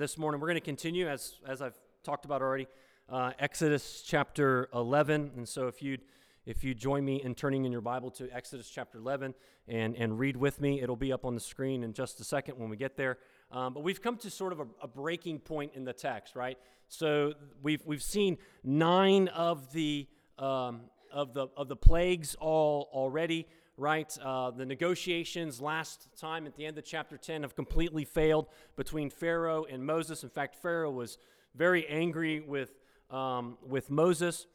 this morning. We're going to continue, as, as I've talked about already, uh, Exodus chapter 11. And so if you'd, if you join me in turning in your Bible to Exodus chapter 11 and, and read with me, it'll be up on the screen in just a second when we get there. Um, but we've come to sort of a, a, breaking point in the text, right? So we've, we've seen nine of the, um, of, the, of the plagues all already right? Uh, the negotiations last time at the end of chapter 10 have completely failed between Pharaoh and Moses. In fact, Pharaoh was very angry with, um, with Moses.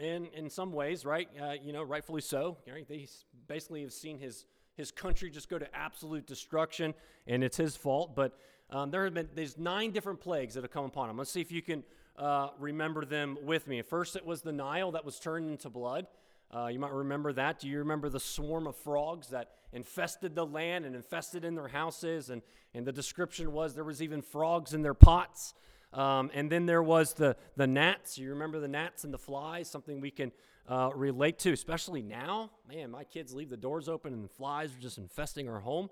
And in some ways, right, uh, you know, rightfully so. Right? They basically have seen his, his country just go to absolute destruction, and it's his fault. But um, there have been these nine different plagues that have come upon him. Let's see if you can uh, remember them with me. First, it was the Nile that was turned into blood. Uh, you might remember that. Do you remember the swarm of frogs that infested the land and infested in their houses? And, and the description was there was even frogs in their pots. Um, and then there was the, the gnats. You remember the gnats and the flies, something we can uh, relate to, especially now. Man, my kids leave the doors open and the flies are just infesting our home.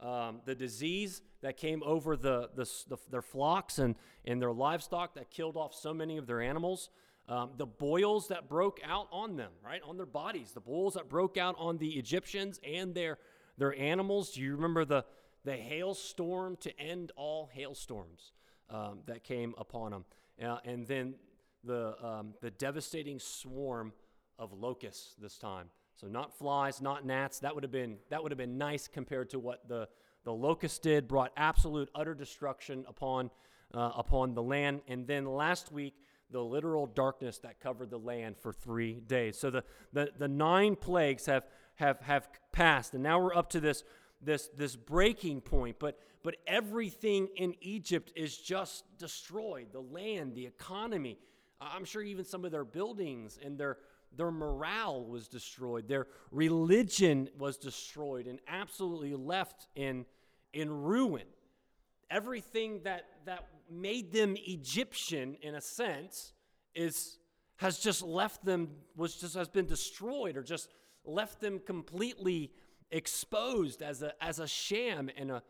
Um, the disease that came over the, the, the, their flocks and, and their livestock that killed off so many of their animals um, the boils that broke out on them, right, on their bodies, the boils that broke out on the Egyptians and their, their animals. Do you remember the, the hailstorm to end all hailstorms um, that came upon them? Uh, and then the, um, the devastating swarm of locusts this time. So not flies, not gnats. That would have been that would have been nice compared to what the the locust did. Brought absolute utter destruction upon uh, upon the land. And then last week the literal darkness that covered the land for three days. So the, the, the nine plagues have, have, have passed, and now we're up to this, this, this breaking point. But, but everything in Egypt is just destroyed the land, the economy. I'm sure even some of their buildings and their, their morale was destroyed. Their religion was destroyed and absolutely left in, in ruin. Everything that, that made them Egyptian in a sense is has just left them was just has been destroyed or just left them completely exposed as a as a sham and a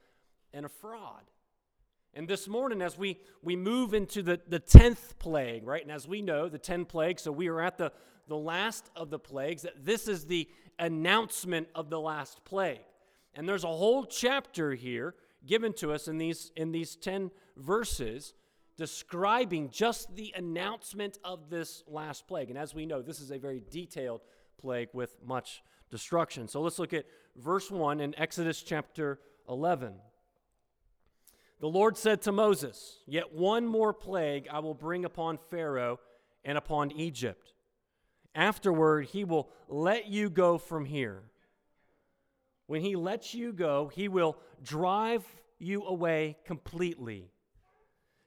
and a fraud. And this morning, as we, we move into the, the 10th plague, right? And as we know, the 10 plagues, so we are at the, the last of the plagues, that this is the announcement of the last plague. And there's a whole chapter here given to us in these, in these 10 verses describing just the announcement of this last plague. And as we know, this is a very detailed plague with much destruction. So let's look at verse 1 in Exodus chapter 11. The Lord said to Moses, Yet one more plague I will bring upon Pharaoh and upon Egypt. Afterward, he will let you go from here. When he lets you go, he will drive you away completely.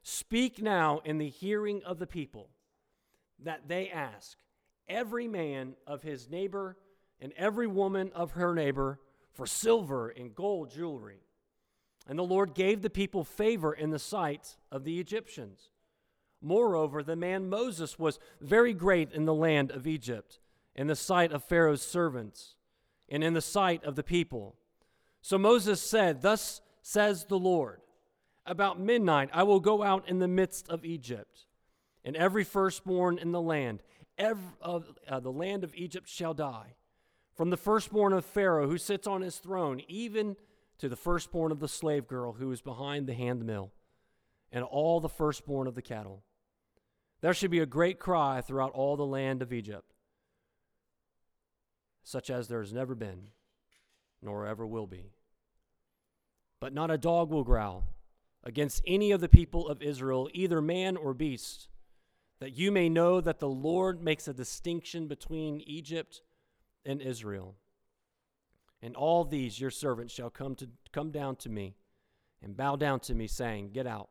Speak now in the hearing of the people that they ask every man of his neighbor and every woman of her neighbor for silver and gold jewelry. And the Lord gave the people favor in the sight of the Egyptians. Moreover, the man Moses was very great in the land of Egypt, in the sight of Pharaoh's servants, and in the sight of the people. So Moses said, Thus says the Lord, about midnight I will go out in the midst of Egypt, and every firstborn in the land, every, uh, uh, the land of Egypt shall die. From the firstborn of Pharaoh who sits on his throne, even to the firstborn of the slave girl who is behind the handmill, and all the firstborn of the cattle. There should be a great cry throughout all the land of Egypt, such as there has never been, nor ever will be. But not a dog will growl against any of the people of Israel, either man or beast, that you may know that the Lord makes a distinction between Egypt and Israel. And all these your servants shall come to come down to me and bow down to me, saying, Get out,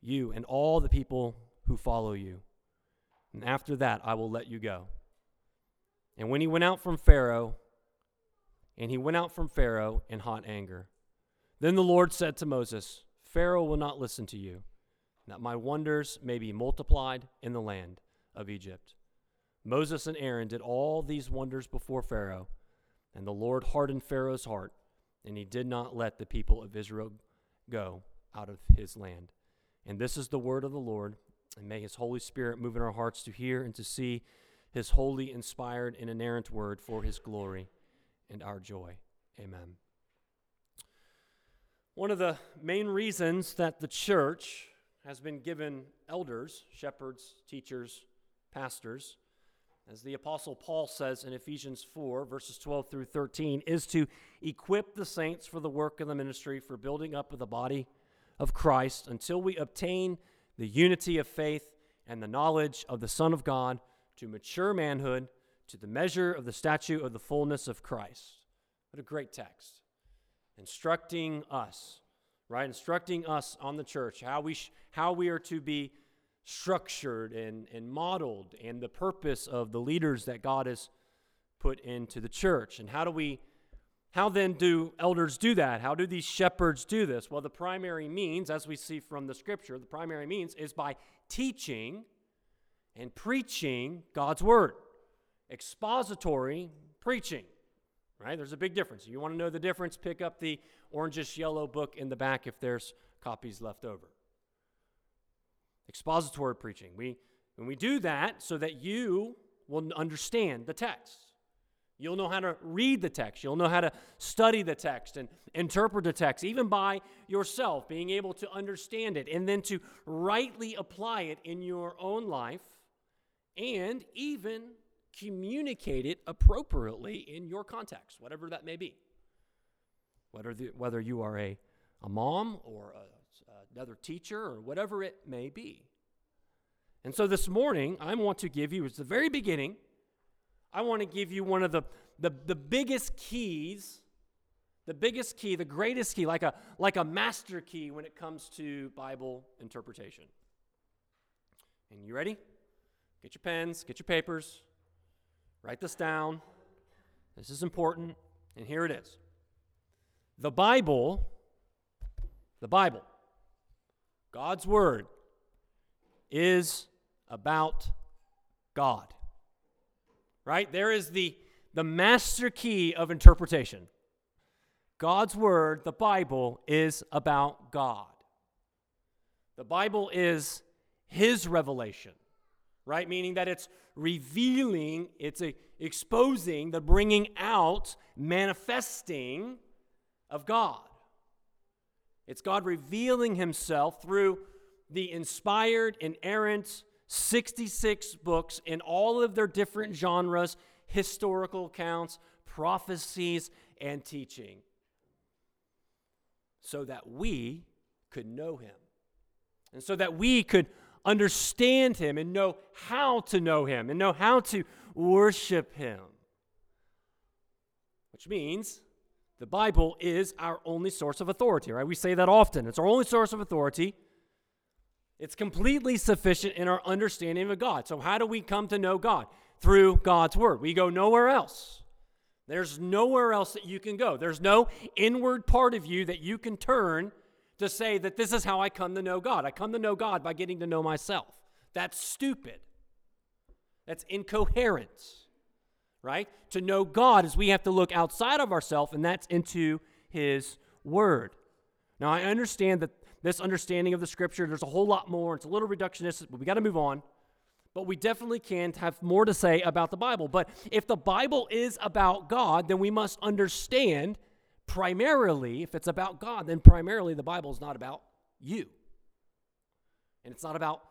you and all the people who follow you. And after that I will let you go. And when he went out from Pharaoh, and he went out from Pharaoh in hot anger. Then the Lord said to Moses, Pharaoh will not listen to you, that my wonders may be multiplied in the land of Egypt. Moses and Aaron did all these wonders before Pharaoh, and the Lord hardened Pharaoh's heart, and he did not let the people of Israel go out of his land. And this is the word of the Lord. And may his Holy Spirit move in our hearts to hear and to see his holy, inspired, and inerrant word for his glory and our joy. Amen. One of the main reasons that the church has been given elders, shepherds, teachers, pastors, as the Apostle Paul says in Ephesians 4, verses 12 through 13, is to equip the saints for the work of the ministry, for building up of the body of Christ, until we obtain the unity of faith and the knowledge of the Son of God to mature manhood, to the measure of the statue of the fullness of Christ. What a great text. Instructing us, right? Instructing us on the church, how we, sh- how we are to be structured and, and modeled, and the purpose of the leaders that God has put into the church. And how do we, how then do elders do that? How do these shepherds do this? Well, the primary means, as we see from the scripture, the primary means is by teaching and preaching God's word. Expository preaching, right? There's a big difference. You want to know the difference? Pick up the orangish yellow book in the back if there's copies left over. Expository preaching. We, when we do that so that you will understand the text. You'll know how to read the text. You'll know how to study the text and interpret the text, even by yourself, being able to understand it and then to rightly apply it in your own life and even communicate it appropriately in your context, whatever that may be. Whether, the, whether you are a, a mom or a, another teacher or whatever it may be. And so this morning, I want to give you, it's the very beginning, I want to give you one of the, the, the biggest keys, the biggest key, the greatest key, like a, like a master key when it comes to Bible interpretation. And you ready? Get your pens, get your papers, write this down. This is important, and here it is. The Bible, the Bible, God's Word, is about God. Right? There is the, the master key of interpretation. God's Word, the Bible, is about God. The Bible is His revelation right? Meaning that it's revealing, it's exposing, the bringing out, manifesting of God. It's God revealing Himself through the inspired, inerrant 66 books in all of their different genres historical accounts, prophecies, and teaching so that we could know Him. And so that we could understand Him and know how to know Him and know how to worship Him. Which means the Bible is our only source of authority, right? We say that often. It's our only source of authority. It's completely sufficient in our understanding of God. So, how do we come to know God? Through God's Word. We go nowhere else. There's nowhere else that you can go. There's no inward part of you that you can turn to say that this is how I come to know God. I come to know God by getting to know myself. That's stupid. That's incoherent, right? To know God is we have to look outside of ourselves, and that's into His Word. Now, I understand that this understanding of the Scripture, there's a whole lot more. It's a little reductionist, but we got to move on. But we definitely can have more to say about the Bible. But if the Bible is about God, then we must understand primarily, if it's about God, then primarily the Bible is not about you. And it's not about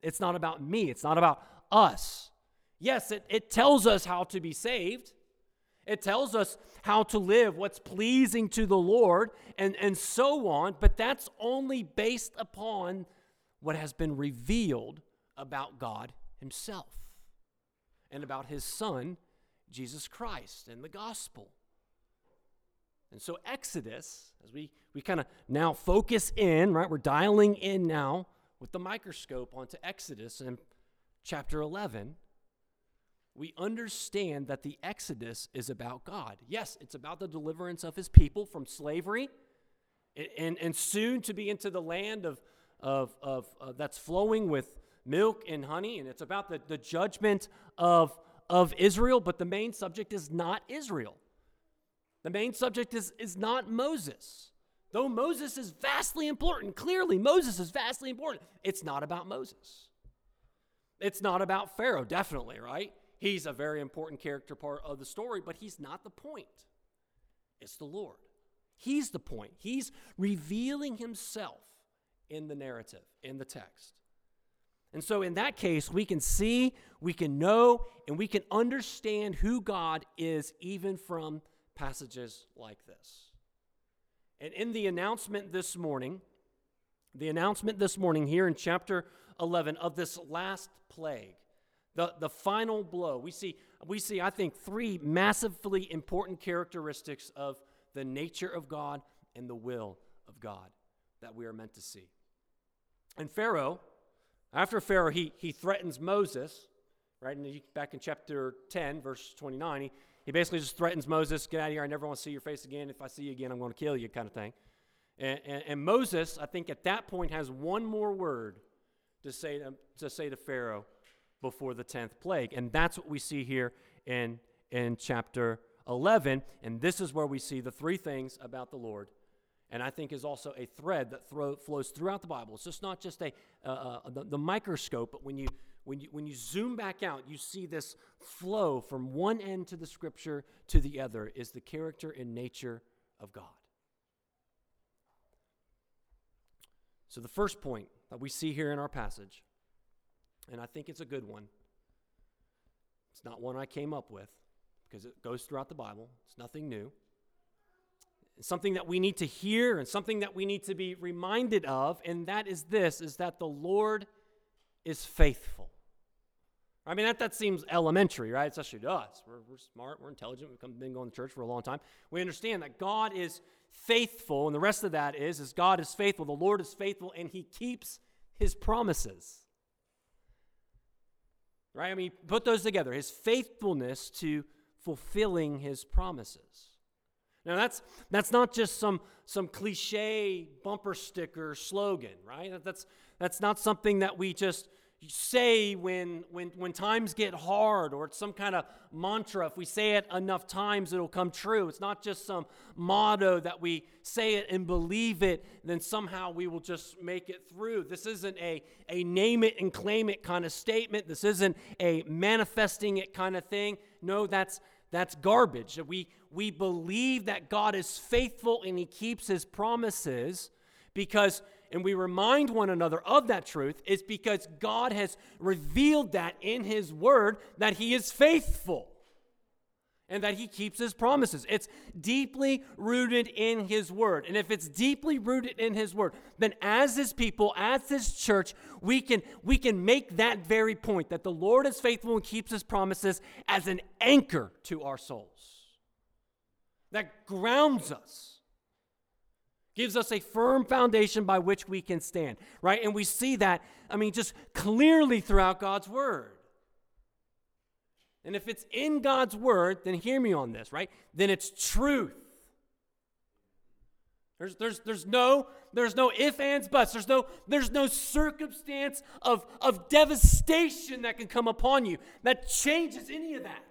it's not about me. It's not about us. Yes, it, it tells us how to be saved. It tells us how to live, what's pleasing to the Lord, and, and so on, but that's only based upon what has been revealed about God Himself and about His Son, Jesus Christ, and the gospel. And so, Exodus, as we, we kind of now focus in, right, we're dialing in now with the microscope onto Exodus and chapter 11, we understand that the Exodus is about God. Yes, it's about the deliverance of his people from slavery and, and soon to be into the land of, of, of, of that's flowing with milk and honey. And it's about the, the judgment of, of Israel, but the main subject is not Israel. The main subject is, is not Moses. Though Moses is vastly important, clearly Moses is vastly important, it's not about Moses. It's not about Pharaoh, definitely, right? He's a very important character part of the story, but he's not the point. It's the Lord. He's the point. He's revealing himself in the narrative, in the text. And so, in that case, we can see, we can know, and we can understand who God is even from passages like this. And in the announcement this morning, the announcement this morning here in chapter 11 of this last plague, the, the final blow, we see, we see, I think, three massively important characteristics of the nature of God and the will of God that we are meant to see. And Pharaoh, after Pharaoh, he, he threatens Moses, right? And back in chapter 10, verse 29, he, he basically just threatens Moses, get out of here. I never want to see your face again. If I see you again, I'm going to kill you, kind of thing. And, and, and Moses, I think at that point, has one more word to say to, to say to Pharaoh before the 10th plague. And that's what we see here in, in chapter 11. And this is where we see the three things about the Lord. And I think is also a thread that flows throughout the Bible. It's just not just a uh, uh, the, the microscope, but when you when you when you zoom back out, you see this flow from one end to the Scripture to the other. Is the character and nature of God. So the first point that we see here in our passage, and I think it's a good one. It's not one I came up with because it goes throughout the Bible. It's nothing new. It's something that we need to hear and something that we need to be reminded of, and that is this is that the Lord is faithful. I mean, that, that seems elementary, right? Especially to us. We're, we're smart, we're intelligent, we've been going to church for a long time. We understand that God is faithful, and the rest of that is, is God is faithful, the Lord is faithful, and he keeps his promises. Right? I mean, put those together. His faithfulness to fulfilling his promises. Now that's that's not just some some cliche bumper sticker slogan, right? That's that's not something that we just say when when when times get hard or it's some kind of mantra if we say it enough times it'll come true. It's not just some motto that we say it and believe it then somehow we will just make it through. This isn't a a name it and claim it kind of statement. This isn't a manifesting it kind of thing. No that's that's garbage. We, we believe that God is faithful and he keeps his promises because, and we remind one another of that truth, is because God has revealed that in his word that he is faithful and that he keeps his promises. It's deeply rooted in his word. And if it's deeply rooted in his word, then as his people, as his church, we can we can make that very point that the Lord is faithful and keeps his promises as an anchor to our souls. That grounds us. Gives us a firm foundation by which we can stand, right? And we see that, I mean, just clearly throughout God's word. And if it's in God's word, then hear me on this, right? Then it's truth. There's, there's, there's no there's no if ands buts there's no there's no circumstance of, of devastation that can come upon you that changes any of that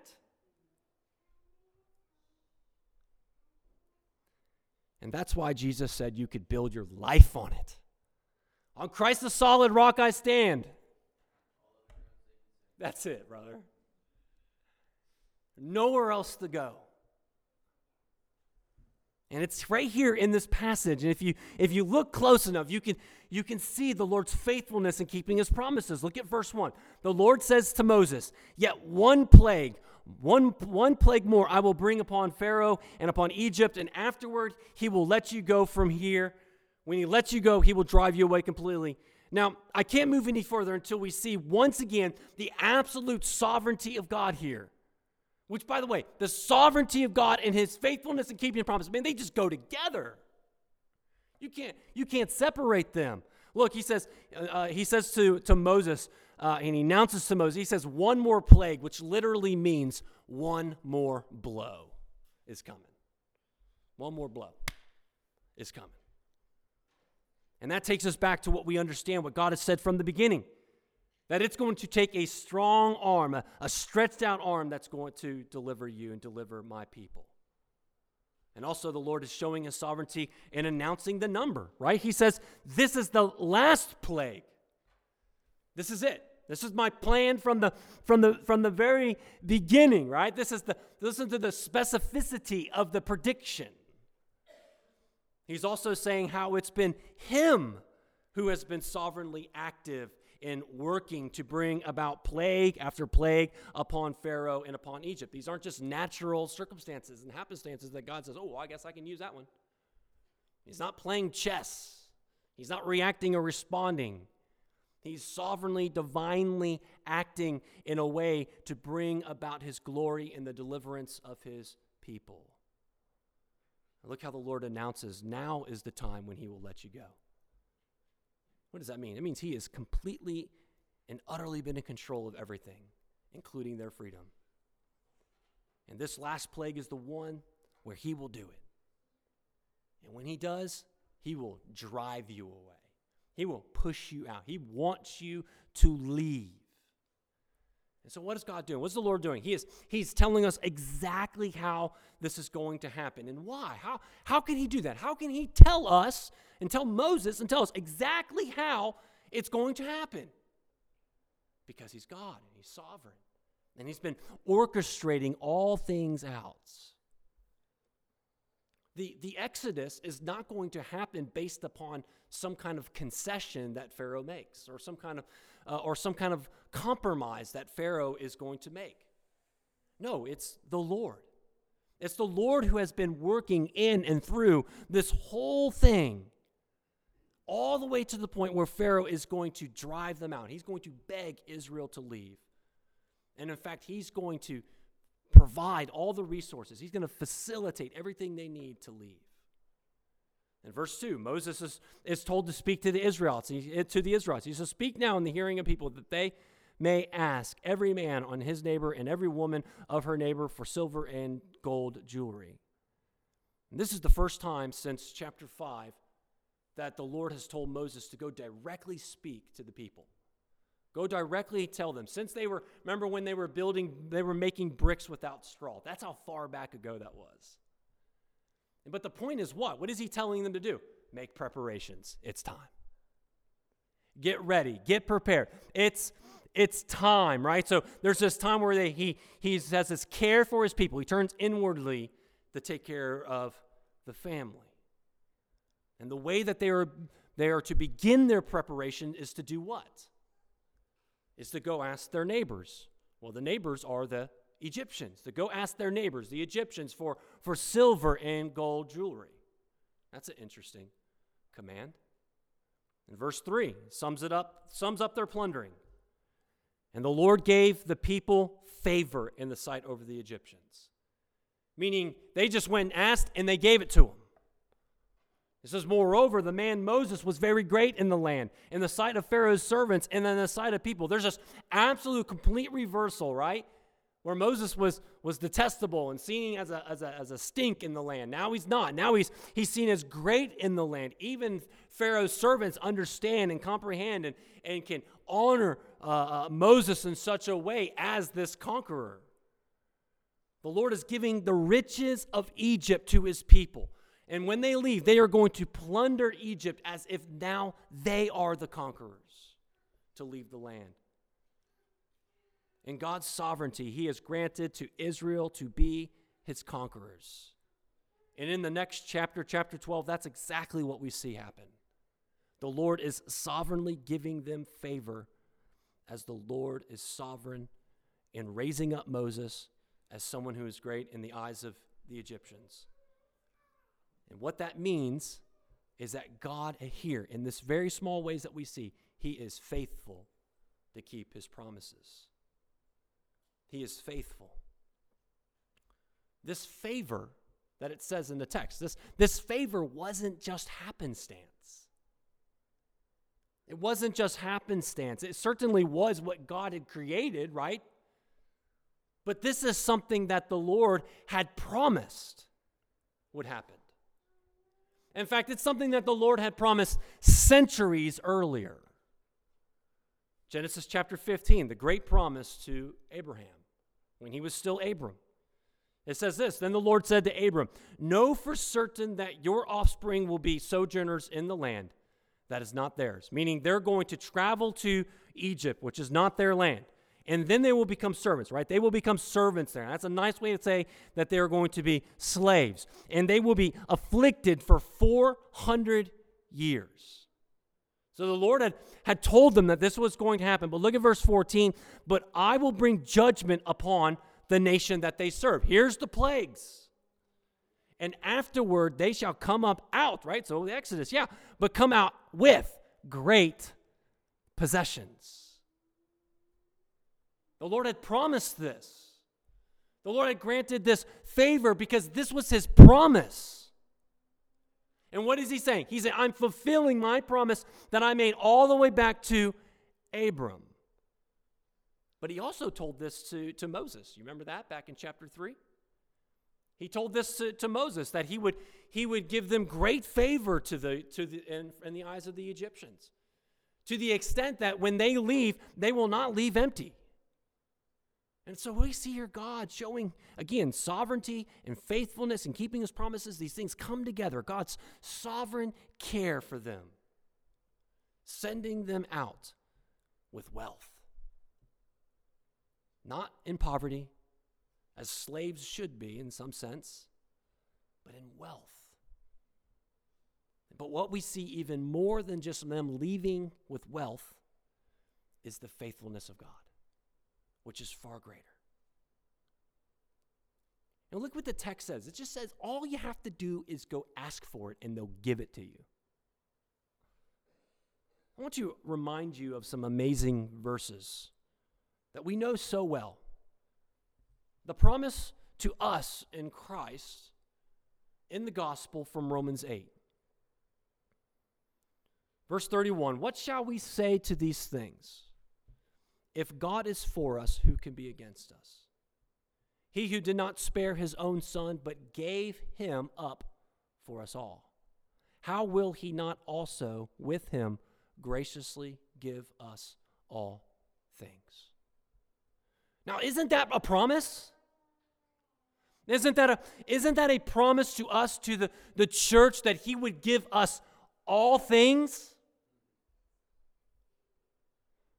and that's why jesus said you could build your life on it on christ the solid rock i stand that's it brother nowhere else to go. And it's right here in this passage. And if you if you look close enough, you can you can see the Lord's faithfulness in keeping his promises. Look at verse 1. The Lord says to Moses, Yet one plague, one, one plague more I will bring upon Pharaoh and upon Egypt, and afterward he will let you go from here. When he lets you go, he will drive you away completely. Now, I can't move any further until we see once again the absolute sovereignty of God here. Which, by the way, the sovereignty of God and his faithfulness and keeping promises, man, they just go together. You can't, you can't separate them. Look, he says, uh, uh, he says to, to Moses, uh, and he announces to Moses, he says, one more plague, which literally means one more blow is coming. One more blow is coming. And that takes us back to what we understand, what God has said from the beginning. That it's going to take a strong arm, a, a, stretched out arm that's going to deliver you and deliver my people. And also, the Lord is showing his sovereignty in announcing the number, right? He says, This is the last plague. This is it. This is my plan from the from the from the very beginning, right? This is the listen to the specificity of the prediction. He's also saying how it's been him who has been sovereignly active in working to bring about plague after plague upon Pharaoh and upon Egypt. These aren't just natural circumstances and happenstances that God says, oh, well, I guess I can use that one. He's not playing chess, He's not reacting or responding. He's sovereignly, divinely acting in a way to bring about his glory and the deliverance of his people. Look how the Lord announces now is the time when he will let you go. What does that mean? It means he has completely and utterly been in control of everything, including their freedom. And this last plague is the one where he will do it. And when he does, he will drive you away. He will push you out. He wants you to leave. And so, what is God doing? What's the Lord doing? He is He's telling us exactly how this is going to happen and why. How, how can He do that? How can He tell us and tell Moses and tell us exactly how it's going to happen? Because He's God and He's sovereign. And He's been orchestrating all things out. The, the Exodus is not going to happen based upon some kind of concession that Pharaoh makes or some kind of, uh, or some kind of compromise that Pharaoh is going to make. No, it's the Lord. It's the Lord who has been working in and through this whole thing, all the way to the point where Pharaoh is going to drive them out. He's going to beg Israel to leave. And in fact, he's going to provide all the resources, he's going to facilitate everything they need to leave. In verse 2, Moses is, is told to speak to the Israelites. He, eh, to the Israelites. He says, Speak now in the hearing of people that they may ask every man on his neighbor and every woman of her neighbor for silver and gold jewelry. And this is the first time since chapter 5 that the Lord has told Moses to go directly speak to the people. Go directly tell them. Since they were, remember when they were building, they were making bricks without straw. That's how far back ago that was. But the point is what? What is he telling them to do? Make preparations. It's time. Get ready. Get prepared. It's it's time, right? So there's this time where they, he he has this care for his people. He turns inwardly to take care of the family. And the way that they are they are to begin their preparation is to do what? Is to go ask their neighbors. Well, the neighbors are the Egyptians. To go ask their neighbors, the Egyptians, for, for silver and gold jewelry. That's an interesting command. And verse 3 sums it up, sums up their plundering. And the Lord gave the people favor in the sight over the Egyptians. Meaning they just went and asked and they gave it to them. It says, Moreover, the man Moses was very great in the land, in the sight of Pharaoh's servants, and in the sight of people. There's this absolute complete reversal, right? Where Moses was, was detestable and seen as a, as, a, as a stink in the land. Now he's not. Now he's, he's seen as great in the land. Even Pharaoh's servants understand and comprehend and, and can honor uh, uh, Moses in such a way as this conqueror. The Lord is giving the riches of Egypt to his people. And when they leave, they are going to plunder Egypt as if now they are the conquerors to leave the land. In God's sovereignty, He has granted to Israel to be His conquerors. And in the next chapter, chapter 12, that's exactly what we see happen. The Lord is sovereignly giving them favor as the Lord is sovereign in raising up Moses as someone who is great in the eyes of the Egyptians. And what that means is that God, here, in this very small ways that we see, He is faithful to keep His promises. He is faithful. This favor that it says in the text, this, this favor wasn't just happenstance. It wasn't just happenstance. It certainly was what God had created, right? But this is something that the Lord had promised would happen. In fact, it's something that the Lord had promised centuries earlier. Genesis chapter 15, the great promise to Abraham when he was still Abram. It says this Then the Lord said to Abram, Know for certain that your offspring will be sojourners in the land that is not theirs, meaning they're going to travel to Egypt, which is not their land. And then they will become servants, right? They will become servants there. That's a nice way to say that they are going to be slaves. And they will be afflicted for 400 years. So the Lord had, had told them that this was going to happen. But look at verse 14. But I will bring judgment upon the nation that they serve. Here's the plagues. And afterward they shall come up out, right? So the Exodus, yeah, but come out with great possessions. The Lord had promised this. The Lord had granted this favor because this was his promise. And what is he saying? He said, I'm fulfilling my promise that I made all the way back to Abram. But he also told this to, to Moses. You remember that back in chapter 3? He told this to, to Moses that he would, he would give them great favor to the, to the, in, in the eyes of the Egyptians, to the extent that when they leave, they will not leave empty. And so we see here God showing, again, sovereignty and faithfulness and keeping his promises. These things come together. God's sovereign care for them, sending them out with wealth not in poverty, as slaves should be in some sense, but in wealth. But what we see even more than just them leaving with wealth is the faithfulness of God, which is far greater. And look what the text says. It just says all you have to do is go ask for it and they'll give it to you. I want to remind you of some amazing verses that we know so well. The promise to us in Christ in the gospel from Romans 8. Verse 31 What shall we say to these things? If God is for us, who can be against us? He who did not spare his own son, but gave him up for us all, how will he not also with him graciously give us all things? Now, isn't that a promise? Isn't that a, isn't that a promise to us, to the, the church, that He would give us all things?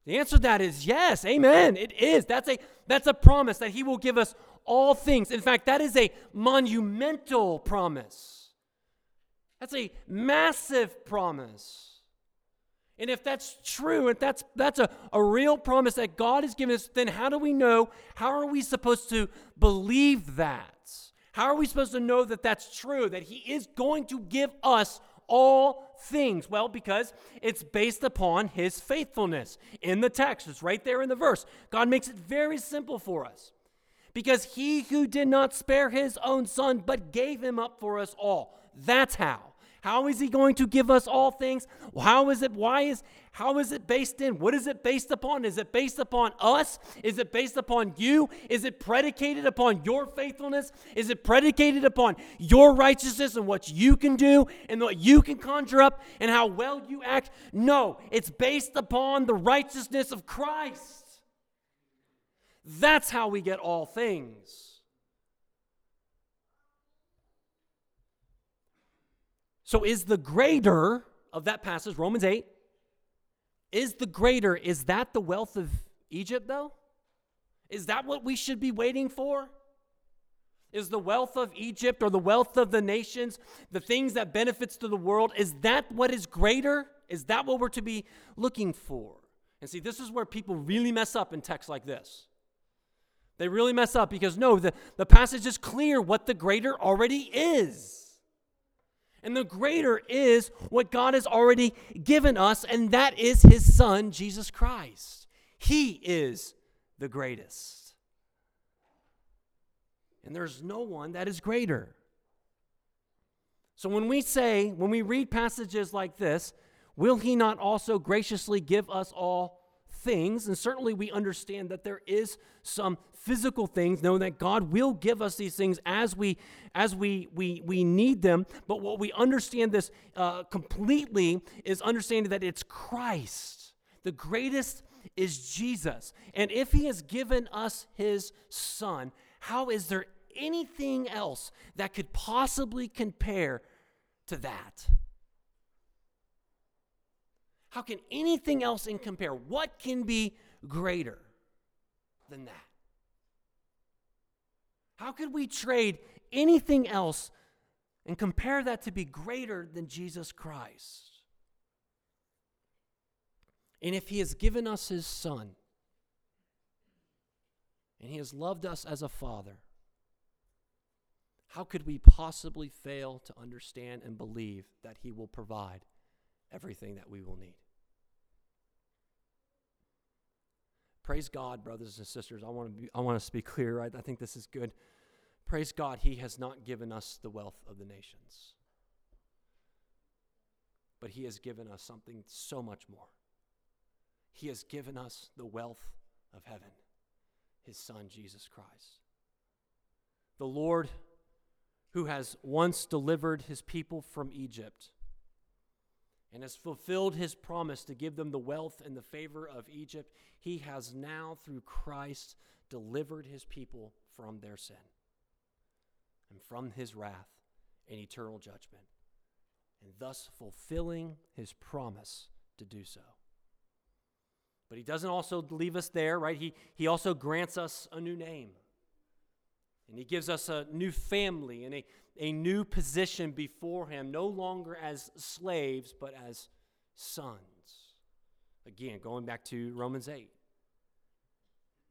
The answer to that is yes. Amen. It is. That's a, that's a promise that He will give us all things. In fact, that is a monumental promise. That's a massive promise. And if that's true, if that's, that's a, a real promise that God has given us, then how do we know? How are we supposed to believe that? How are we supposed to know that that's true, that He is going to give us all things? Well, because it's based upon His faithfulness in the text. It's right there in the verse. God makes it very simple for us. Because He who did not spare His own Son, but gave Him up for us all. That's how. How is he going to give us all things? How is it? Why is how is it based in? What is it based upon? Is it based upon us? Is it based upon you? Is it predicated upon your faithfulness? Is it predicated upon your righteousness and what you can do and what you can conjure up and how well you act? No, it's based upon the righteousness of Christ. That's how we get all things. So is the greater of that passage, Romans 8, is the greater, is that the wealth of Egypt, though? Is that what we should be waiting for? Is the wealth of Egypt or the wealth of the nations, the things that benefits to the world, is that what is greater? Is that what we're to be looking for? And see, this is where people really mess up in texts like this. They really mess up because no, the, the passage is clear what the greater already is. And the greater is what God has already given us, and that is His Son, Jesus Christ. He is the greatest. And there's no one that is greater. So when we say, when we read passages like this, will He not also graciously give us all things? And certainly we understand that there is some physical things, knowing that God will give us these things as we as we we we need them. But what we understand this uh, completely is understanding that it's Christ. The greatest is Jesus, and if He has given us His Son, how is there anything else that could possibly compare to that? How can anything else in compare? What can be greater than that? How could we trade anything else and compare that to be greater than Jesus Christ? And if He has given us His Son, and He has loved us as a Father, how could we possibly fail to understand and believe that He will provide everything that we will need? Praise God, brothers and sisters. I want to be, I want us to be clear. Right? I think this is good. Praise God, He has not given us the wealth of the nations, but He has given us something so much more. He has given us the wealth of heaven, His Son, Jesus Christ. The Lord, who has once delivered His people from Egypt and has fulfilled his promise to give them the wealth and the favor of Egypt, he has now, through Christ, delivered his people from their sin and from his wrath and eternal judgment, and thus fulfilling his promise to do so. But he doesn't also leave us there, right? He, he also grants us a new name. And he gives us a new family and a, a new position before him, no longer as slaves, but as sons. Again, going back to Romans 8.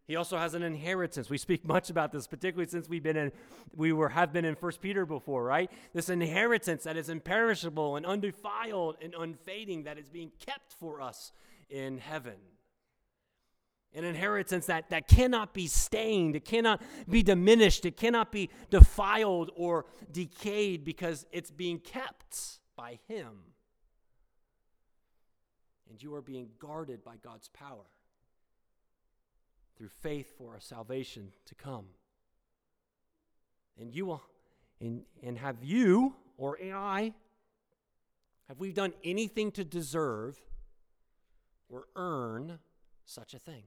He also has an inheritance. We speak much about this, particularly since we've been in, we were have been in First Peter before, right? This inheritance that is imperishable and undefiled and unfading, that is being kept for us in heaven an inheritance that, that cannot be stained, it cannot be diminished, it cannot be defiled or decayed because it's being kept by Him. And you are being guarded by God's power through faith for a salvation to come. And you will, and, and have you or I, have we done anything to deserve or earn such a thing?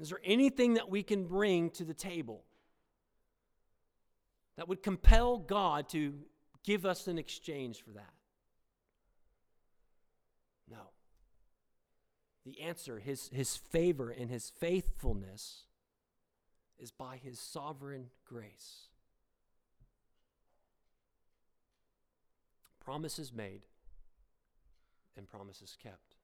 Is there anything that we can bring to the table that would compel God to give us an exchange for that? No. The answer, his, his favor and his faithfulness, is by his sovereign grace. Promises made and promises kept.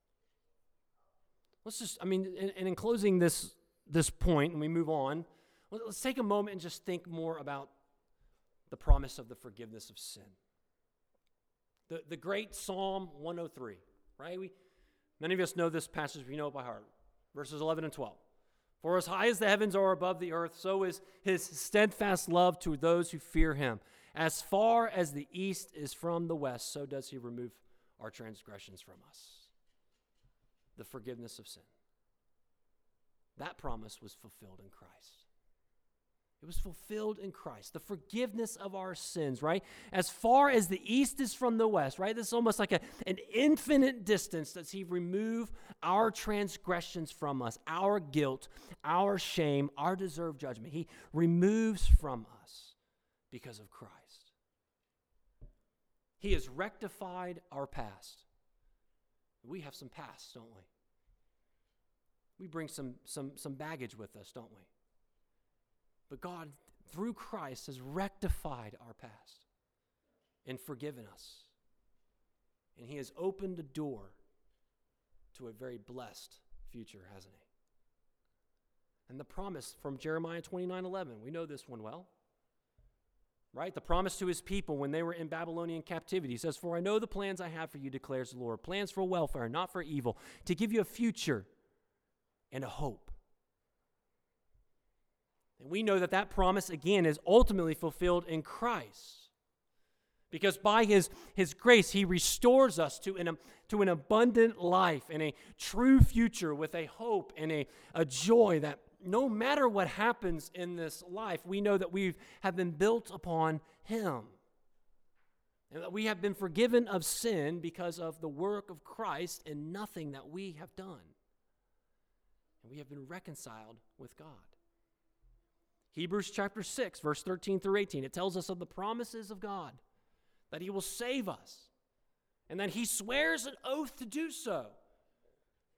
Let's just, I mean, and, and in closing this this point and we move on, let's take a moment and just think more about the promise of the forgiveness of sin. The, the great Psalm 103, right? We, many of us know this passage, we know it by heart. Verses 11 and 12. For as high as the heavens are above the earth, so is his steadfast love to those who fear him. As far as the east is from the west, so does he remove our transgressions from us. The forgiveness of sin. That promise was fulfilled in Christ. It was fulfilled in Christ. The forgiveness of our sins, right? As far as the east is from the west, right? This is almost like a, an infinite distance. Does He remove our transgressions from us, our guilt, our shame, our deserved judgment? He removes from us because of Christ. He has rectified our past. We have some past, don't we? We bring some, some, some baggage with us, don't we? But God, through Christ, has rectified our past and forgiven us. And He has opened a door to a very blessed future, hasn't He? And the promise from Jeremiah 29 11, we know this one well. Right? The promise to his people when they were in Babylonian captivity. He says, For I know the plans I have for you, declares the Lord plans for welfare, not for evil, to give you a future and a hope. And we know that that promise, again, is ultimately fulfilled in Christ. Because by his, his grace, he restores us to an, to an abundant life and a true future with a hope and a, a joy that no matter what happens in this life, we know that we have been built upon him. And that we have been forgiven of sin because of the work of Christ and nothing that we have done and we have been reconciled with God. Hebrews chapter 6, verse 13 through 18. It tells us of the promises of God that He will save us and that He swears an oath to do so.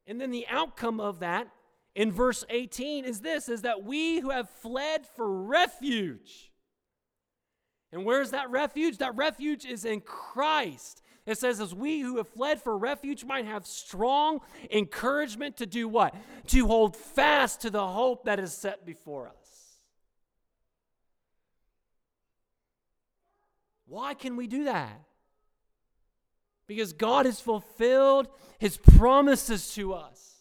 And then the outcome of that in verse 18 is this is that we who have fled for refuge. And where's that refuge? That refuge is in Christ. It says, as we who have fled for refuge might have strong encouragement to do what? To hold fast to the hope that is set before us. Why can we do that? Because God has fulfilled his promises to us.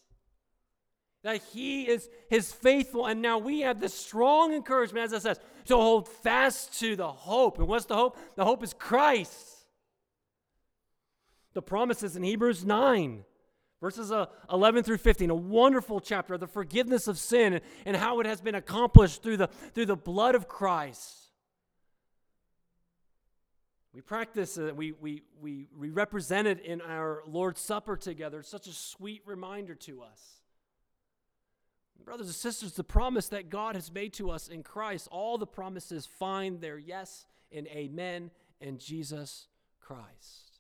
That he is his faithful, and now we have the strong encouragement, as it says, to hold fast to the hope. And what's the hope? The hope is Christ. The promises in Hebrews 9, verses uh, 11 through 15, a wonderful chapter of the forgiveness of sin and how it has been accomplished through the, through the blood of Christ. We practice it, we, we, we, we represent it in our Lord's Supper together. It's such a sweet reminder to us. Brothers and sisters, the promise that God has made to us in Christ, all the promises find their yes and amen in Jesus Christ.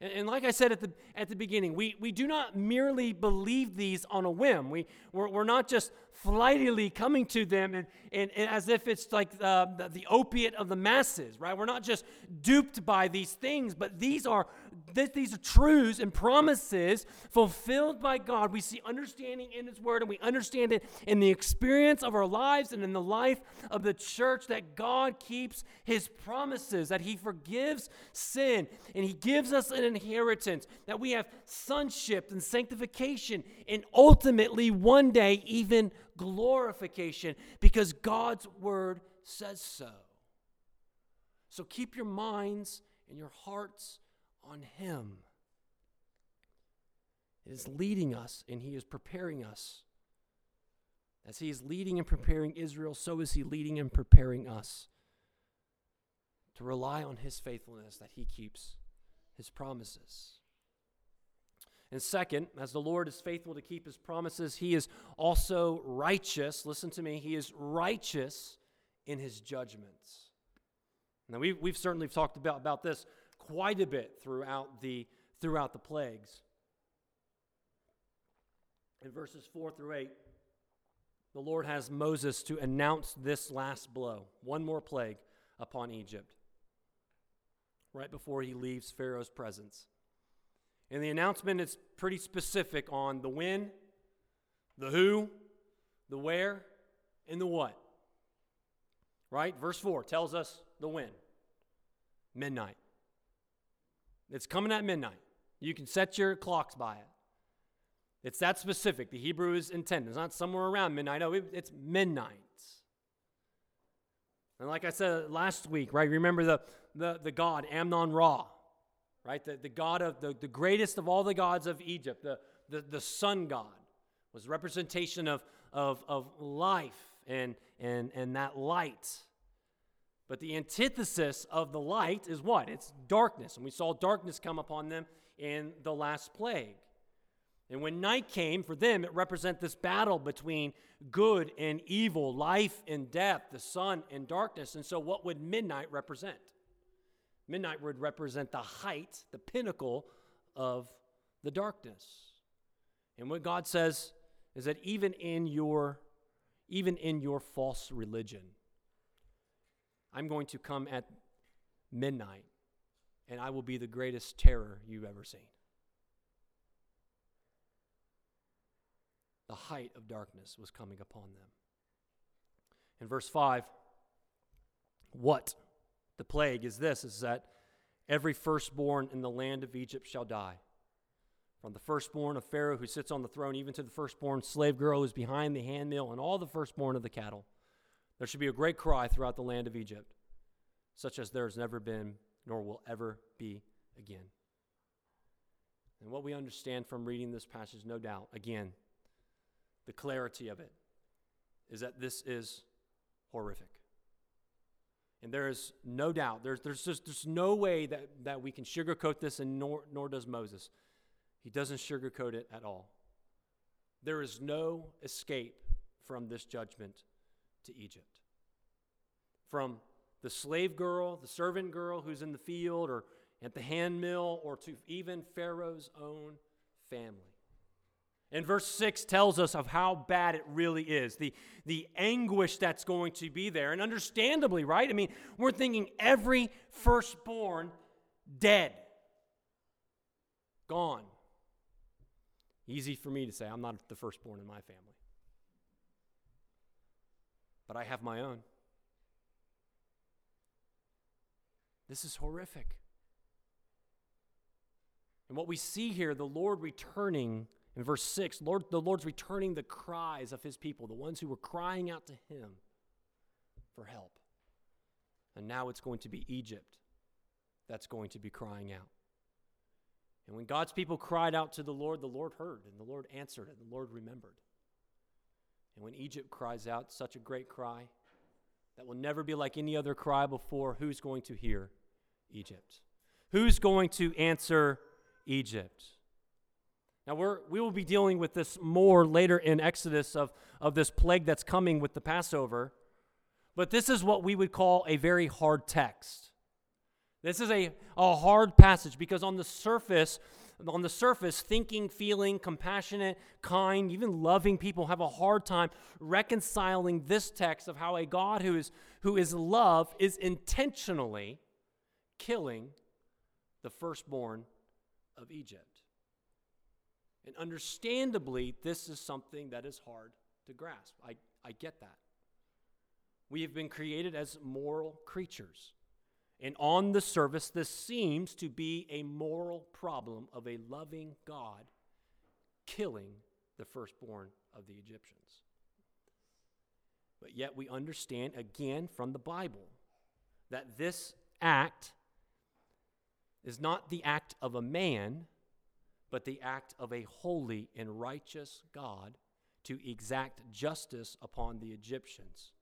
And, and, like I said at the, at the beginning, we, we do not merely believe these on a whim. We, we're, we're not just flightily coming to them and, and, and as if it's like uh, the, the opiate of the masses, right? We're not just duped by these things, but these are, th- these are truths and promises fulfilled by God. We see understanding in His Word and we understand it in the experience of our lives and in the life of the church that God keeps His promises, that He forgives sin and He gives us an inheritance, that we have sonship and sanctification, and ultimately one day even glorification because God's word says so. So keep your minds and your hearts on Him. It is leading us and He is preparing us. As He is leading and preparing Israel, so is He leading and preparing us to rely on His faithfulness that He keeps His promises. And second, as the Lord is faithful to keep his promises, he is also righteous. Listen to me, he is righteous in his judgments. Now, we've, we've certainly talked about, about this quite a bit throughout the, throughout the plagues. In verses 4 through 8, the Lord has Moses to announce this last blow, one more plague upon Egypt, right before he leaves Pharaoh's presence. And the announcement is pretty specific on the when, the who, the where, and the what. Right? Verse 4 tells us the when midnight. It's coming at midnight. You can set your clocks by it. It's that specific. The Hebrew is intended. It's not somewhere around midnight. No, it's midnight. And like I said last week, right? Remember the, the, the god Amun Ra right? The, the God of the, the greatest of all the gods of Egypt, the, the, the sun god, was representation of, of, of life and, and, and that light. But the antithesis of the light is what? It's darkness. And we saw darkness come upon them in the last plague. And when night came, for them, it represents this battle between good and evil, life and death, the sun and darkness. And so, what would midnight represent? Midnight would represent the height, the pinnacle of the darkness. And what God says is that even in your even in your false religion, I'm going to come at midnight and I will be the greatest terror you've ever seen. The height of darkness was coming upon them. In verse 5, what the plague is this is that every firstborn in the land of Egypt shall die. From the firstborn of Pharaoh who sits on the throne, even to the firstborn slave girl who's behind the handmill, and all the firstborn of the cattle. There should be a great cry throughout the land of Egypt, such as there has never been, nor will ever be again. And what we understand from reading this passage, no doubt, again, the clarity of it, is that this is horrific. And there is no doubt, there's, there's just there's no way that, that we can sugarcoat this, and nor, nor does Moses. He doesn't sugarcoat it at all. There is no escape from this judgment to Egypt. From the slave girl, the servant girl who's in the field or at the hand mill, or to even Pharaoh's own family. And verse 6 tells us of how bad it really is, the, the anguish that's going to be there. And understandably, right? I mean, we're thinking every firstborn dead, gone. Easy for me to say, I'm not the firstborn in my family. But I have my own. This is horrific. And what we see here, the Lord returning in verse 6, Lord, the Lord's returning the cries of his people, the ones who were crying out to him for help. And now it's going to be Egypt that's going to be crying out. And when God's people cried out to the Lord, the Lord heard, and the Lord answered, and the Lord remembered. And when Egypt cries out such a great cry that will never be like any other cry before, who's going to hear Egypt? Who's going to answer Egypt? Now, we're, we will be dealing with this more later in Exodus of, of this plague that's coming with the Passover. But this is what we would call a very hard text. This is a, a hard passage because on the surface, on the surface, thinking, feeling, compassionate, kind, even loving people have a hard time reconciling this text of how a God who is, who is love is intentionally killing the firstborn of Egypt. And understandably, this is something that is hard to grasp. I, I get that. We have been created as moral creatures. And on the surface, this seems to be a moral problem of a loving God killing the firstborn of the Egyptians. But yet, we understand again from the Bible that this act is not the act of a man, but the act of a holy and righteous God to exact justice upon the Egyptians.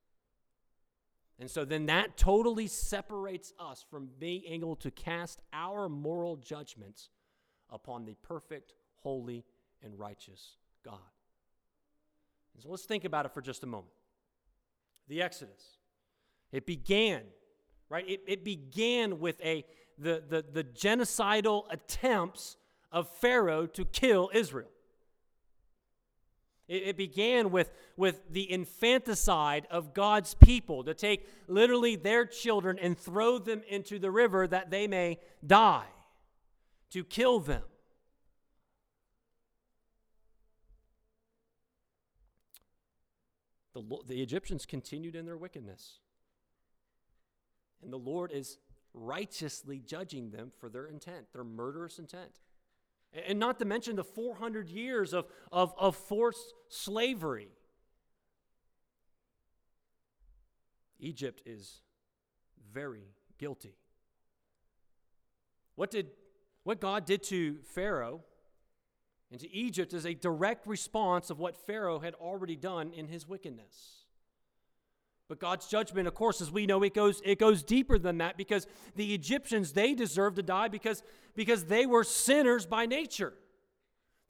And so then that totally separates us from being able to cast our moral judgments upon the perfect, holy, and righteous God. And so let's think about it for just a moment. The Exodus. It began, right? It, it began with a the, the, the genocidal attempts of Pharaoh to kill Israel. It, it began with, with the infanticide of God's people to take literally their children and throw them into the river that they may die, to kill them. The, the Egyptians continued in their wickedness. And the Lord is righteously judging them for their intent, their murderous intent. And not to mention the 400 years of, of, of forced slavery. Egypt is very guilty. What did what God did to Pharaoh and to Egypt is a direct response of what Pharaoh had already done in his wickedness. But God's judgment, of course, as we know, it goes, it goes deeper than that because the Egyptians, they deserve to die because, because they were sinners by nature.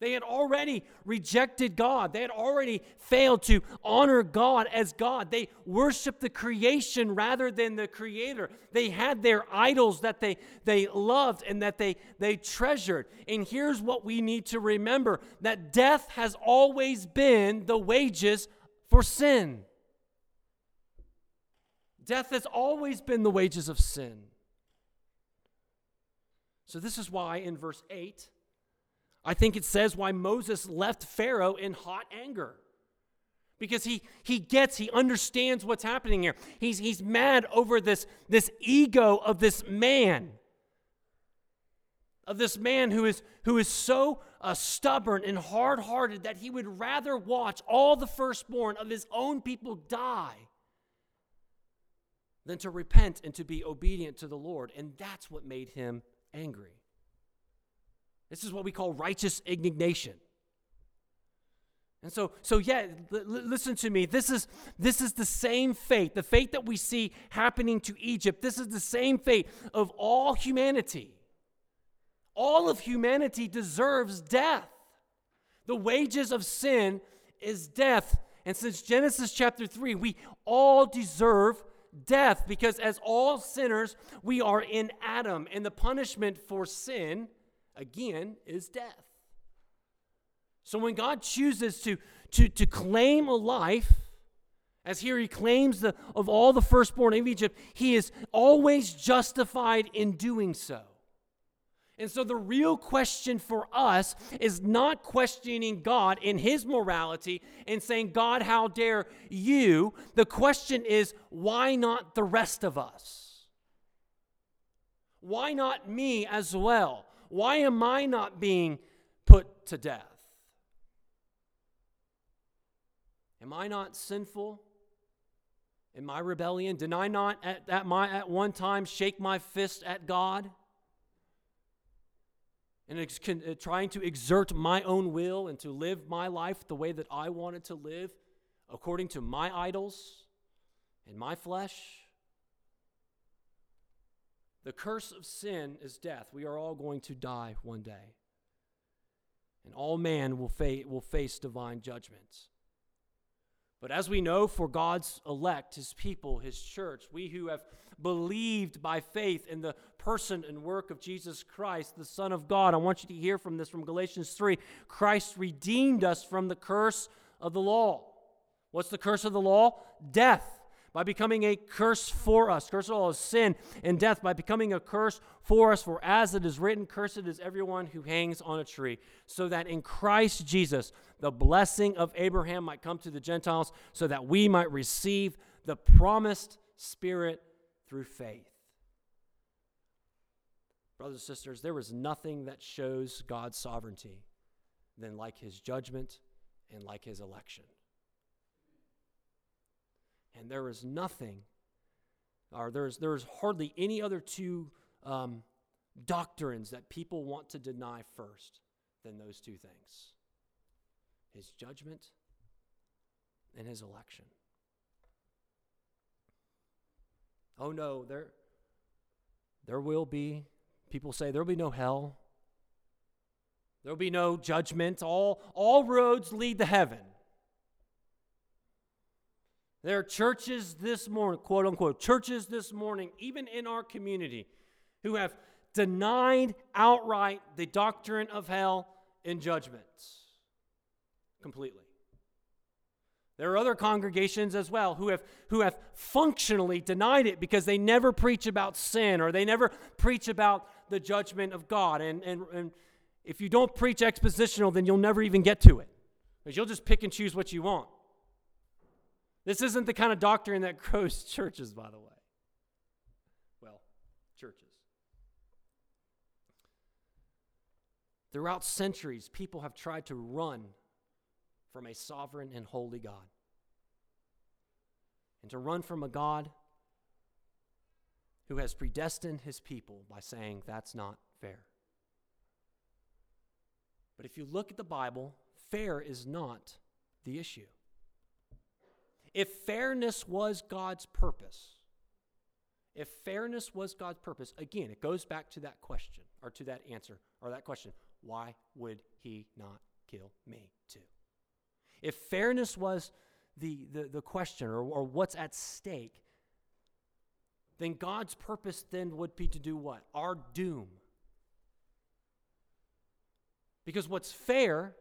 They had already rejected God. They had already failed to honor God as God. They worshiped the creation rather than the creator. They had their idols that they, they loved and that they, they treasured. And here's what we need to remember that death has always been the wages for sin. Death has always been the wages of sin. So, this is why in verse 8, I think it says why Moses left Pharaoh in hot anger. Because he, he gets, he understands what's happening here. He's, he's mad over this, this ego of this man, of this man who is, who is so uh, stubborn and hard hearted that he would rather watch all the firstborn of his own people die than to repent and to be obedient to the Lord. And that's what made him angry. This is what we call righteous indignation. And so, so yeah, l- listen to me. This is this is the same fate, the fate that we see happening to Egypt. This is the same fate of all humanity. All of humanity deserves death. The wages of sin is death, And since Genesis chapter 3, we all deserve death because as all sinners, we are in Adam. And the punishment for sin, again, is death. So when God chooses to, to, to claim a life, as here he claims the, of all the firstborn of Egypt, he is always justified in doing so. And so the real question for us is not questioning God in his morality and saying, God, how dare you? The question is, why not the rest of us? Why not me as well? Why am I not being put to death? Am I not sinful? In my rebellion, did I not at, at, my, at one time shake my fist at God? And ex- con- uh, trying to exert my own will and to live my life the way that I wanted to live, according to my idols and my flesh. The curse of sin is death. We are all going to die one day. And all man will, fa- will face divine judgment. But as we know, for God's elect, his people, his church, we who have believed by faith in the person and work of Jesus Christ, the Son of God, I want you to hear from this from Galatians 3. Christ redeemed us from the curse of the law. What's the curse of the law? Death by becoming a curse for us. Curse all is sin and death by becoming a curse for us. For as it is written, cursed is everyone who hangs on a tree, so that in Christ Jesus the blessing of Abraham might come to the Gentiles, so that we might receive the promised Spirit through faith. Brothers and sisters, there is nothing that shows God's sovereignty than like his judgment and like his election. And there is nothing, or there's, there's hardly any other two um, doctrines that people want to deny first than those two things his judgment and his election. Oh no, there, there will be, people say there will be no hell. There will be no judgment. All, all roads lead to heaven. There are churches this morning, quote unquote, churches this morning, even in our community, who have denied outright the doctrine of hell and judgments completely. There are other congregations as well who have, who have functionally denied it because they never preach about sin or they never preach about the judgment of God. And, and, and if you don't preach expositional, then you'll never even get to it because you'll just pick and choose what you want. This isn't the kind of doctrine that grows churches, by the way. Well, churches. Throughout centuries, people have tried to run from a sovereign and holy God. And to run from a God who has predestined his people by saying that's not fair. But if you look at the Bible, fair is not the issue. If fairness was God's purpose, if fairness was God's purpose, again, it goes back to that question, or to that answer, or that question why would he not kill me too? If fairness was the, the, the question, or, or what's at stake, then God's purpose then would be to do what? Our doom. Because what's fair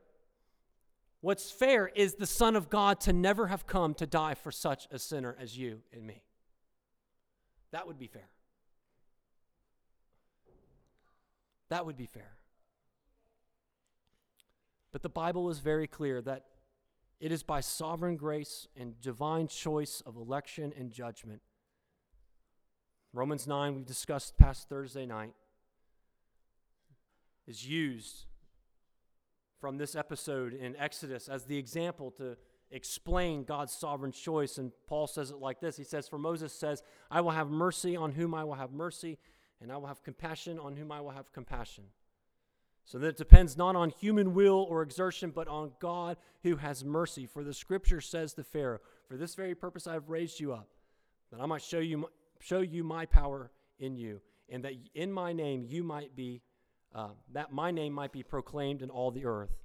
What's fair is the Son of God to never have come to die for such a sinner as you and me. That would be fair. That would be fair. But the Bible is very clear that it is by sovereign grace and divine choice of election and judgment. Romans 9, we've discussed past Thursday night, is used from this episode in Exodus as the example to explain God's sovereign choice. And Paul says it like this He says, For Moses says, I will have mercy on whom I will have mercy, and I will have compassion on whom I will have compassion. So that it depends not on human will or exertion, but on God who has mercy. For the scripture says to Pharaoh, For this very purpose I have raised you up, that I might show you, show you my power in you, and that in my name you might be uh, that my name might be proclaimed in all the earth.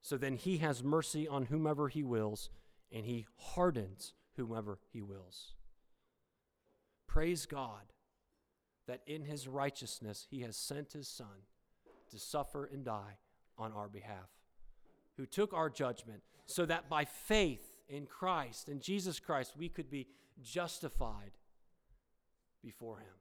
So then he has mercy on whomever he wills, and he hardens whomever he wills. Praise God that in his righteousness he has sent his Son to suffer and die on our behalf, who took our judgment, so that by faith in Christ, in Jesus Christ, we could be justified before him.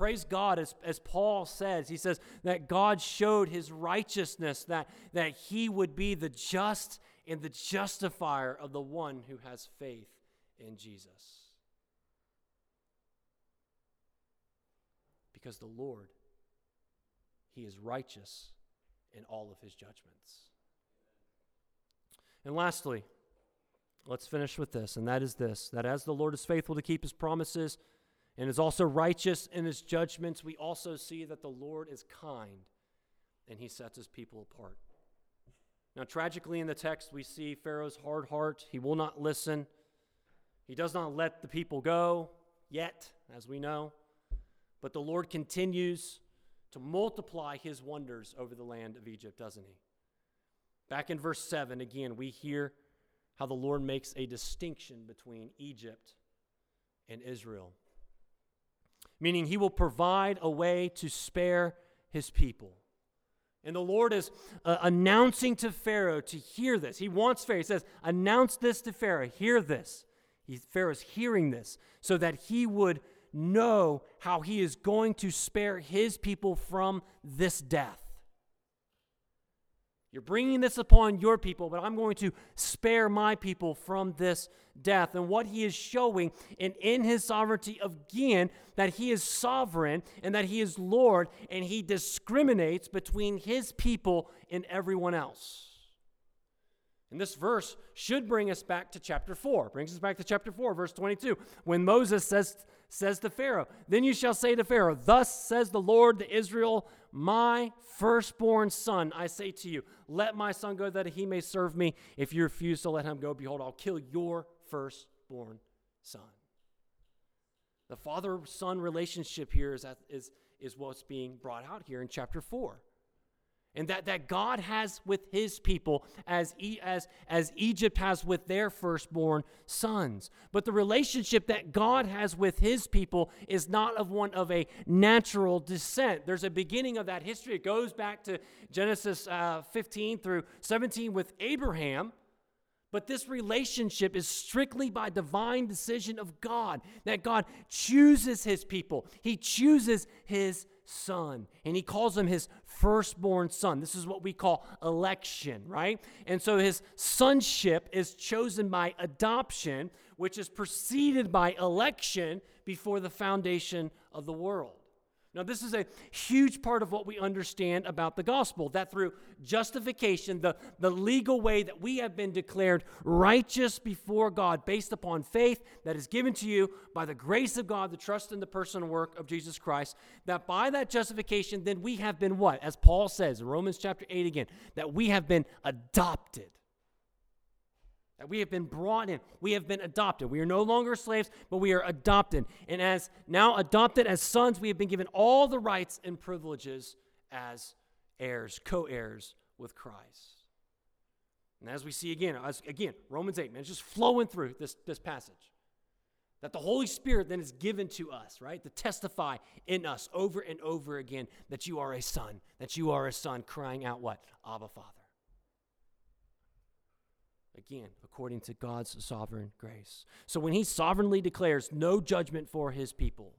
Praise God, as, as Paul says, he says that God showed his righteousness, that, that he would be the just and the justifier of the one who has faith in Jesus. Because the Lord, he is righteous in all of his judgments. And lastly, let's finish with this, and that is this that as the Lord is faithful to keep his promises, and is also righteous in his judgments, we also see that the Lord is kind and he sets his people apart. Now, tragically, in the text, we see Pharaoh's hard heart. He will not listen. He does not let the people go yet, as we know. But the Lord continues to multiply his wonders over the land of Egypt, doesn't he? Back in verse 7, again, we hear how the Lord makes a distinction between Egypt and Israel meaning he will provide a way to spare his people. And the Lord is uh, announcing to Pharaoh to hear this. He wants Pharaoh. He says, Announce this to Pharaoh. Hear this. He, Pharaoh's hearing this so that he would know how he is going to spare his people from this death. You're bringing this upon your people, but I'm going to spare my people from this death. And what he is showing, and in his sovereignty again, that he is sovereign and that he is Lord, and he discriminates between his people and everyone else. And this verse should bring us back to chapter 4. Brings us back to chapter 4, verse 22, when Moses says, says to Pharaoh, Then you shall say to Pharaoh, Thus says the Lord to Israel, My firstborn son, I say to you, Let my son go that he may serve me. If you refuse to let him go, behold, I'll kill your firstborn son. The father son relationship here is, is, is what's being brought out here in chapter 4 and that, that God has with his people as, e, as, as Egypt has with their firstborn sons. But the relationship that God has with his people is not of one of a natural descent. There's a beginning of that history. It goes back to Genesis uh, 15 through 17 with Abraham. But this relationship is strictly by divine decision of God, that God chooses his people. He chooses his son. And he calls him his firstborn son. This is what we call election, right? And so his sonship is chosen by adoption, which is preceded by election before the foundation of the world. Now, this is a huge part of what we understand about the gospel that through justification, the, the legal way that we have been declared righteous before God based upon faith that is given to you by the grace of God, the trust in the person and work of Jesus Christ, that by that justification, then we have been what? As Paul says in Romans chapter 8 again, that we have been adopted that we have been brought in. We have been adopted. We are no longer slaves, but we are adopted. And as now adopted as sons, we have been given all the rights and privileges as heirs, co heirs with Christ. And as we see again, as, again, Romans 8, man, it's just flowing through this, this passage. That the Holy Spirit then is given to us, right? To testify in us over and over again that you are a son, that you are a son, crying out what? Abba, Father. Again, according to God's sovereign grace. So when he sovereignly declares no judgment for his people,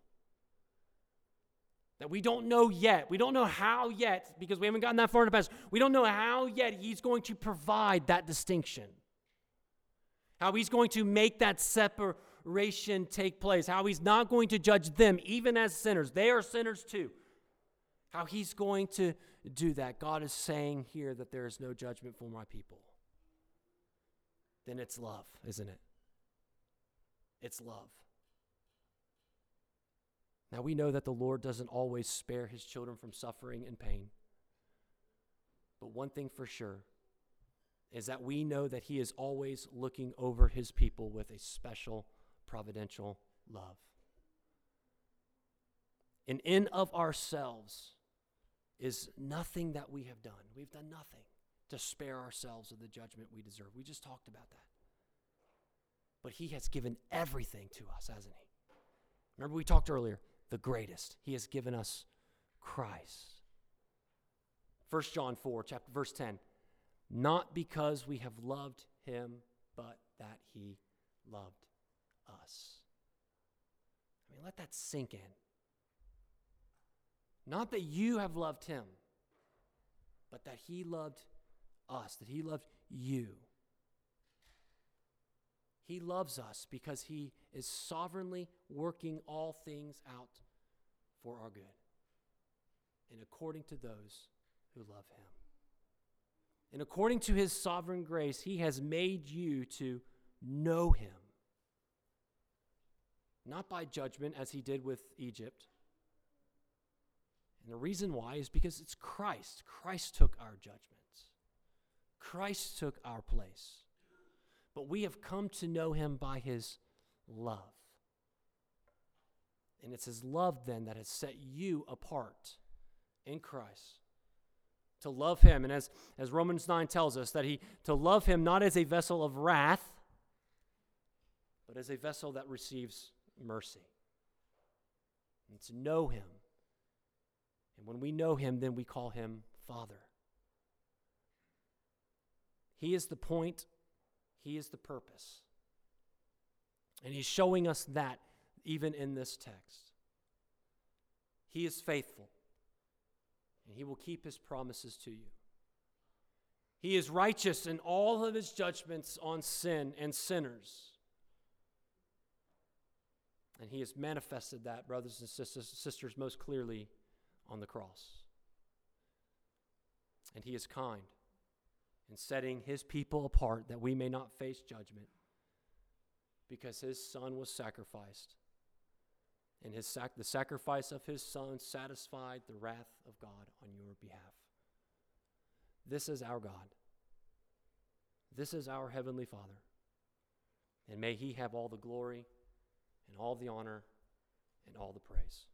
that we don't know yet, we don't know how yet, because we haven't gotten that far in the past, we don't know how yet he's going to provide that distinction. How he's going to make that separation take place. How he's not going to judge them, even as sinners. They are sinners too. How he's going to do that. God is saying here that there is no judgment for my people then it's love, isn't it? It's love. Now we know that the Lord doesn't always spare his children from suffering and pain. But one thing for sure is that we know that he is always looking over his people with a special providential love. And in of ourselves is nothing that we have done. We've done nothing to spare ourselves of the judgment we deserve. We just talked about that. But He has given everything to us, hasn't He? Remember, we talked earlier, the greatest. He has given us Christ. 1 John 4, chapter verse 10. Not because we have loved him, but that he loved us. I mean, let that sink in. Not that you have loved him, but that he loved us, that he loved you. He loves us because he is sovereignly working all things out for our good and according to those who love him. And according to his sovereign grace, he has made you to know him. Not by judgment, as he did with Egypt. And the reason why is because it's Christ. Christ took our judgments, Christ took our place. But we have come to know him by his love. And it's his love then that has set you apart in Christ. To love him, and as, as Romans 9 tells us, that he to love him not as a vessel of wrath, but as a vessel that receives mercy. And to know him. And when we know him, then we call him Father. He is the point, he is the purpose. And he's showing us that even in this text. He is faithful and he will keep his promises to you. He is righteous in all of his judgments on sin and sinners. And he has manifested that, brothers and sisters, most clearly on the cross. And he is kind in setting his people apart that we may not face judgment because his son was sacrificed and his sac- the sacrifice of his son satisfied the wrath of God on your behalf. This is our God. This is our heavenly Father. And may he have all the glory and all the honor and all the praise.